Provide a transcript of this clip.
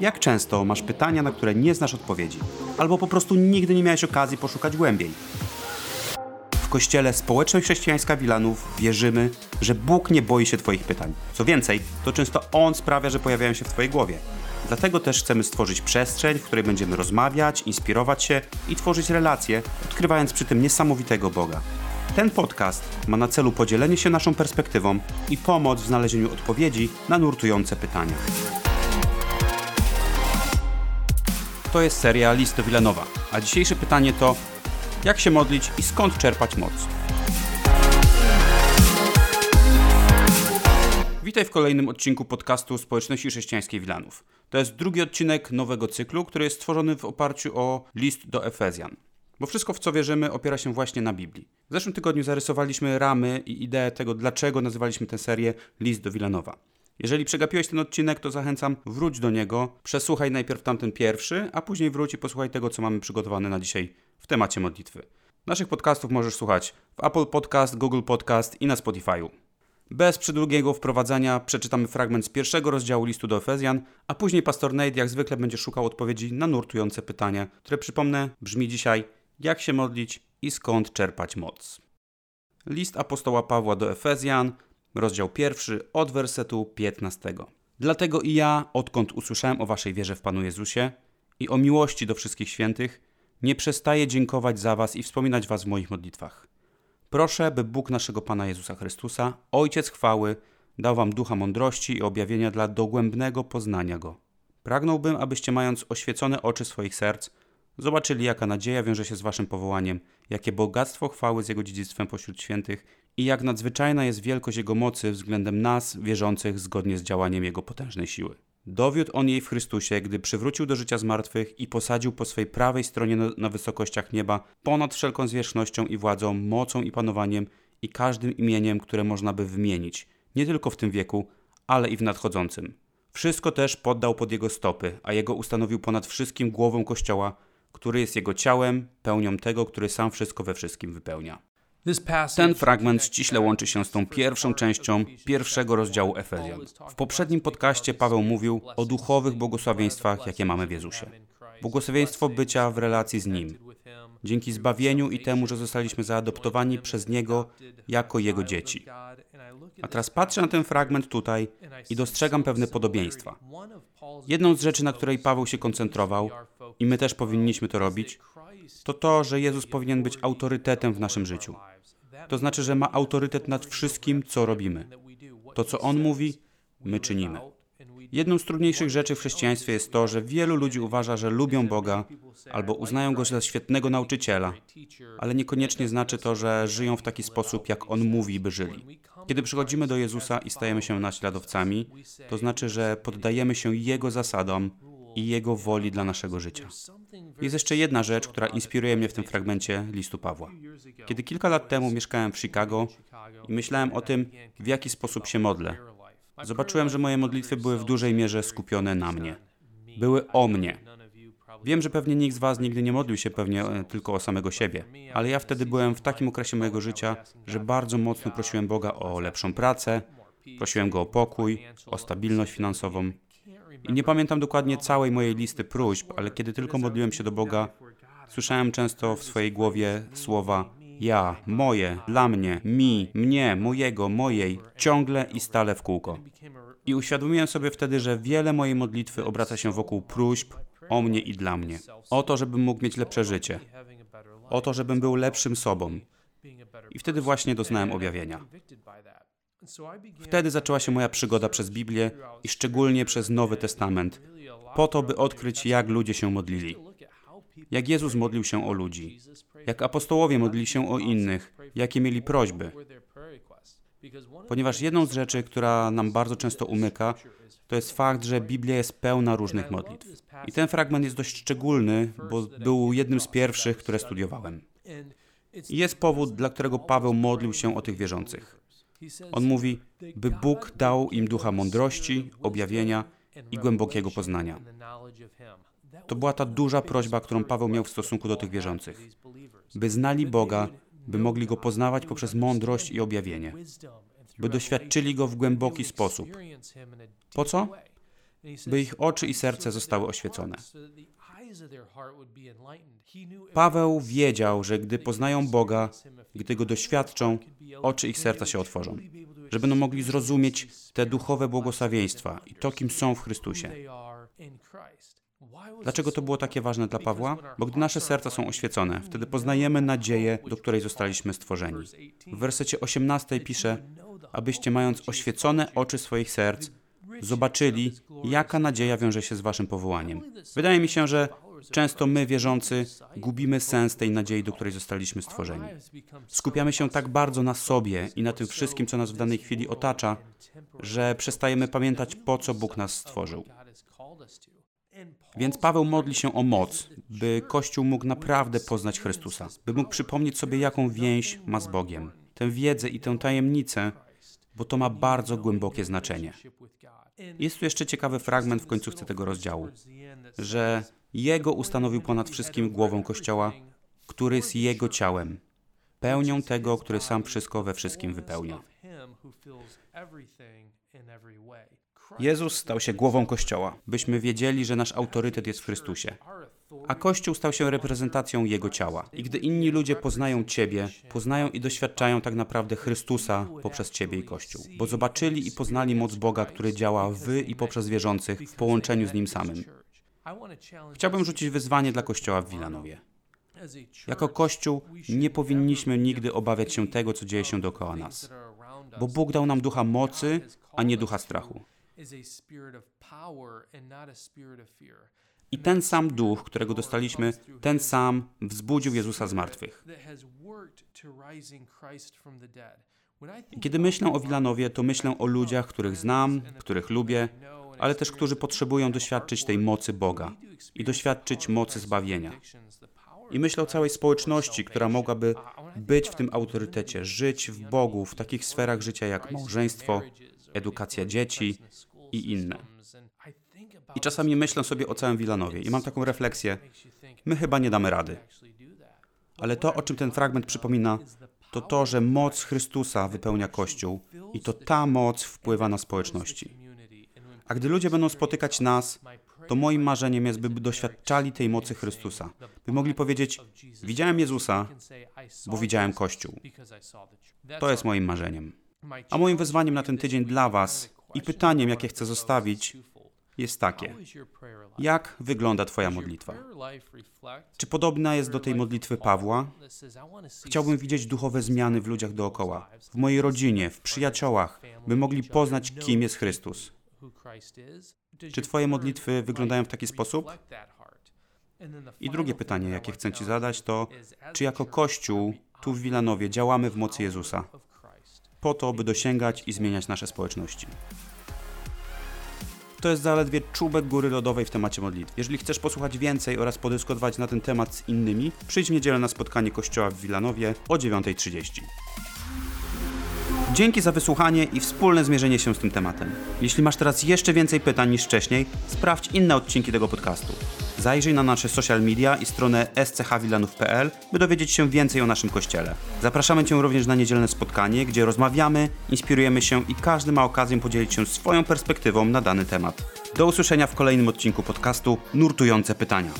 Jak często masz pytania, na które nie znasz odpowiedzi, albo po prostu nigdy nie miałeś okazji poszukać głębiej? W kościele Społeczność Chrześcijańska Wilanów wierzymy, że Bóg nie boi się Twoich pytań. Co więcej, to często On sprawia, że pojawiają się w Twojej głowie. Dlatego też chcemy stworzyć przestrzeń, w której będziemy rozmawiać, inspirować się i tworzyć relacje, odkrywając przy tym niesamowitego Boga. Ten podcast ma na celu podzielenie się naszą perspektywą i pomoc w znalezieniu odpowiedzi na nurtujące pytania. To jest seria List do Wilanowa, a dzisiejsze pytanie to jak się modlić i skąd czerpać moc? Witaj w kolejnym odcinku podcastu Społeczności Chrześcijańskiej Wilanów. To jest drugi odcinek nowego cyklu, który jest stworzony w oparciu o list do Efezjan. Bo wszystko, w co wierzymy, opiera się właśnie na Biblii. W zeszłym tygodniu zarysowaliśmy ramy i ideę tego, dlaczego nazywaliśmy tę serię List do Wilanowa. Jeżeli przegapiłeś ten odcinek, to zachęcam, wróć do niego, przesłuchaj najpierw tamten pierwszy, a później wróć i posłuchaj tego, co mamy przygotowane na dzisiaj w temacie modlitwy. Naszych podcastów możesz słuchać w Apple Podcast, Google Podcast i na Spotify'u. Bez przedługiego wprowadzania przeczytamy fragment z pierwszego rozdziału listu do Efezjan, a później pastor Nate jak zwykle będzie szukał odpowiedzi na nurtujące pytania, które przypomnę brzmi dzisiaj jak się modlić i skąd czerpać moc. List apostoła Pawła do Efezjan, rozdział pierwszy od wersetu 15. Dlatego i ja, odkąd usłyszałem o waszej wierze w Panu Jezusie i o miłości do wszystkich świętych, nie przestaję dziękować za was i wspominać was w moich modlitwach. Proszę, by Bóg naszego Pana Jezusa Chrystusa, Ojciec chwały, dał wam ducha mądrości i objawienia dla dogłębnego poznania Go. Pragnąłbym, abyście mając oświecone oczy swoich serc, zobaczyli jaka nadzieja wiąże się z waszym powołaniem, jakie bogactwo chwały z Jego dziedzictwem pośród świętych i jak nadzwyczajna jest wielkość Jego mocy względem nas, wierzących zgodnie z działaniem Jego potężnej siły. Dowiódł on jej w Chrystusie, gdy przywrócił do życia zmartwych i posadził po swej prawej stronie na, wysokościach nieba, ponad wszelką zwierzchnością i władzą, mocą i panowaniem i każdym imieniem, które można by wymienić, nie tylko w tym wieku, ale i w nadchodzącym. Wszystko też poddał pod jego stopy, a jego ustanowił ponad wszystkim głową Kościoła, który jest jego ciałem, pełnią tego, który sam wszystko we wszystkim wypełnia. Ten fragment ściśle łączy się z tą pierwszą częścią pierwszego rozdziału Efezjan. W poprzednim podcaście Paweł mówił o duchowych błogosławieństwach, jakie mamy w Jezusie. Błogosławieństwo bycia w relacji z Nim. Dzięki zbawieniu i temu, że zostaliśmy zaadoptowani przez Niego jako Jego dzieci. A teraz patrzę na ten fragment tutaj i dostrzegam pewne podobieństwa. Jedną z rzeczy, na której Paweł się koncentrował, i my też powinniśmy to robić, to to, że Jezus powinien być autorytetem w naszym życiu. To znaczy, że ma autorytet nad wszystkim, co robimy. To, co On mówi, my czynimy. Jedną z trudniejszych rzeczy w chrześcijaństwie jest to, że wielu ludzi uważa, że lubią Boga albo uznają Go za świetnego nauczyciela, ale niekoniecznie znaczy to, że żyją w taki sposób, jak On mówi, by żyli. Kiedy przychodzimy do Jezusa i stajemy się naśladowcami, to znaczy, że poddajemy się Jego zasadom i Jego woli dla naszego życia. Jest jeszcze jedna rzecz, która inspiruje mnie w tym fragmencie listu Pawła. Kiedy kilka lat temu mieszkałem w Chicago i myślałem o tym, w jaki sposób się modlę, zobaczyłem, że moje modlitwy były w dużej mierze skupione na mnie. Były o mnie. Wiem, że pewnie nikt z Was nigdy nie modlił się pewnie e, tylko o samego siebie, ale ja wtedy byłem w takim okresie mojego życia, że bardzo mocno prosiłem Boga o lepszą pracę, prosiłem Go o pokój, o stabilność finansową i nie pamiętam dokładnie całej mojej listy próśb, ale kiedy tylko modliłem się do Boga, słyszałem często w swojej głowie słowa ja, moje, dla mnie, mi, mnie, mojego, mojej, ciągle i stale w kółko. I uświadomiłem sobie wtedy, że wiele mojej modlitwy obraca się wokół próśb o mnie i dla mnie. O to, żebym mógł mieć lepsze życie. O to, żebym był lepszym sobą. I wtedy właśnie doznałem objawienia. Wtedy zaczęła się moja przygoda przez Biblię i szczególnie przez Nowy Testament, po to, by odkryć, jak ludzie się modlili. Jak Jezus modlił się o ludzi, jak apostołowie modlili się o innych, jakie mieli prośby. Ponieważ jedną z rzeczy, która nam bardzo często umyka, to jest fakt, że Biblia jest pełna różnych modlitw. I ten fragment jest dość szczególny, bo był jednym z pierwszych, które studiowałem. I jest powód, dla którego Paweł modlił się o tych wierzących. On mówi, by Bóg dał im ducha mądrości, objawienia i głębokiego poznania. To była ta duża prośba, którą Paweł miał w stosunku do tych wierzących. By znali Boga, by mogli Go poznawać poprzez mądrość i objawienie. By doświadczyli Go w głęboki sposób. Po co? by ich oczy i serce zostały oświecone. Paweł wiedział, że gdy poznają Boga, gdy go doświadczą, oczy ich serca się otworzą, że będą mogli zrozumieć te duchowe błogosławieństwa i to, kim są w Chrystusie. Dlaczego to było takie ważne dla Pawła? Bo gdy nasze serca są oświecone, wtedy poznajemy nadzieję, do której zostaliśmy stworzeni. W wersecie 18 pisze, abyście mając oświecone oczy swoich serc, zobaczyli, jaka nadzieja wiąże się z waszym powołaniem. Wydaje mi się, że często my, wierzący, gubimy sens tej nadziei, do której zostaliśmy stworzeni. Skupiamy się tak bardzo na sobie i na tym wszystkim, co nas w danej chwili otacza, że przestajemy pamiętać, po co Bóg nas stworzył. Więc Paweł modli się o moc, by Kościół mógł naprawdę poznać Chrystusa, by mógł przypomnieć sobie, jaką więź ma z Bogiem, tę wiedzę i tę tajemnicę, bo to ma bardzo głębokie znaczenie. Jest tu jeszcze ciekawy fragment w końcówce tego rozdziału, że Jego ustanowił ponad wszystkim głową Kościoła, który jest Jego ciałem, pełnią tego, który sam wszystko we wszystkim wypełnia. Jezus stał się głową Kościoła, byśmy wiedzieli, że nasz autorytet jest w Chrystusie. A Kościół stał się reprezentacją Jego ciała. I gdy inni ludzie poznają Ciebie, poznają i doświadczają tak naprawdę Chrystusa poprzez Ciebie i Kościół. Bo zobaczyli i poznali moc Boga, który działa w i poprzez wierzących w połączeniu z Nim samym. Chciałbym rzucić wyzwanie dla Kościoła w Wilanowie. Jako Kościół nie powinniśmy nigdy obawiać się tego, co dzieje się dookoła nas. Bo Bóg dał nam ducha mocy, a nie ducha strachu. I ten sam duch, którego dostaliśmy, ten sam wzbudził Jezusa z martwych. Kiedy myślę o Wilanowie, to myślę o ludziach, których znam, których lubię, ale też którzy potrzebują doświadczyć tej mocy Boga i doświadczyć mocy zbawienia. I myślę o całej społeczności, która mogłaby być w tym autorytecie, żyć w Bogu w takich sferach życia jak małżeństwo, edukacja dzieci i inne. I czasami myślę sobie o całym Wilanowie i mam taką refleksję, my chyba nie damy rady. Ale to, o czym ten fragment przypomina, to to, że moc Chrystusa wypełnia Kościół i to ta moc wpływa na społeczności. A gdy ludzie będą spotykać nas, to moim marzeniem jest, by doświadczali tej mocy Chrystusa. By mogli powiedzieć, widziałem Jezusa, bo widziałem Kościół. To jest moim marzeniem. A moim wyzwaniem na ten tydzień dla Was i pytaniem, jakie chcę zostawić, jest takie. Jak wygląda Twoja modlitwa? Czy podobna jest do tej modlitwy Pawła? Chciałbym widzieć duchowe zmiany w ludziach dookoła, w mojej rodzinie, w przyjaciołach, by mogli poznać, kim jest Chrystus. Czy Twoje modlitwy wyglądają w taki sposób? I drugie pytanie, jakie chcę Ci zadać, to czy jako Kościół tu w Wilanowie działamy w mocy Jezusa, po to, by dosięgać i zmieniać nasze społeczności? To jest zaledwie czubek góry lodowej w temacie modlitw. Jeżeli chcesz posłuchać więcej oraz podyskutować na ten temat z innymi, przyjdź w niedzielę na spotkanie Kościoła w Wilanowie o 9.30. Dzięki za wysłuchanie i wspólne zmierzenie się z tym tematem. Jeśli masz teraz jeszcze więcej pytań niż wcześniej, sprawdź inne odcinki tego podcastu. Zajrzyj na nasze social media i stronę schwilanów.pl, by dowiedzieć się więcej o naszym kościele. Zapraszamy Cię również na niedzielne spotkanie, gdzie rozmawiamy, inspirujemy się i każdy ma okazję podzielić się swoją perspektywą na dany temat. Do usłyszenia w kolejnym odcinku podcastu Nurtujące Pytania.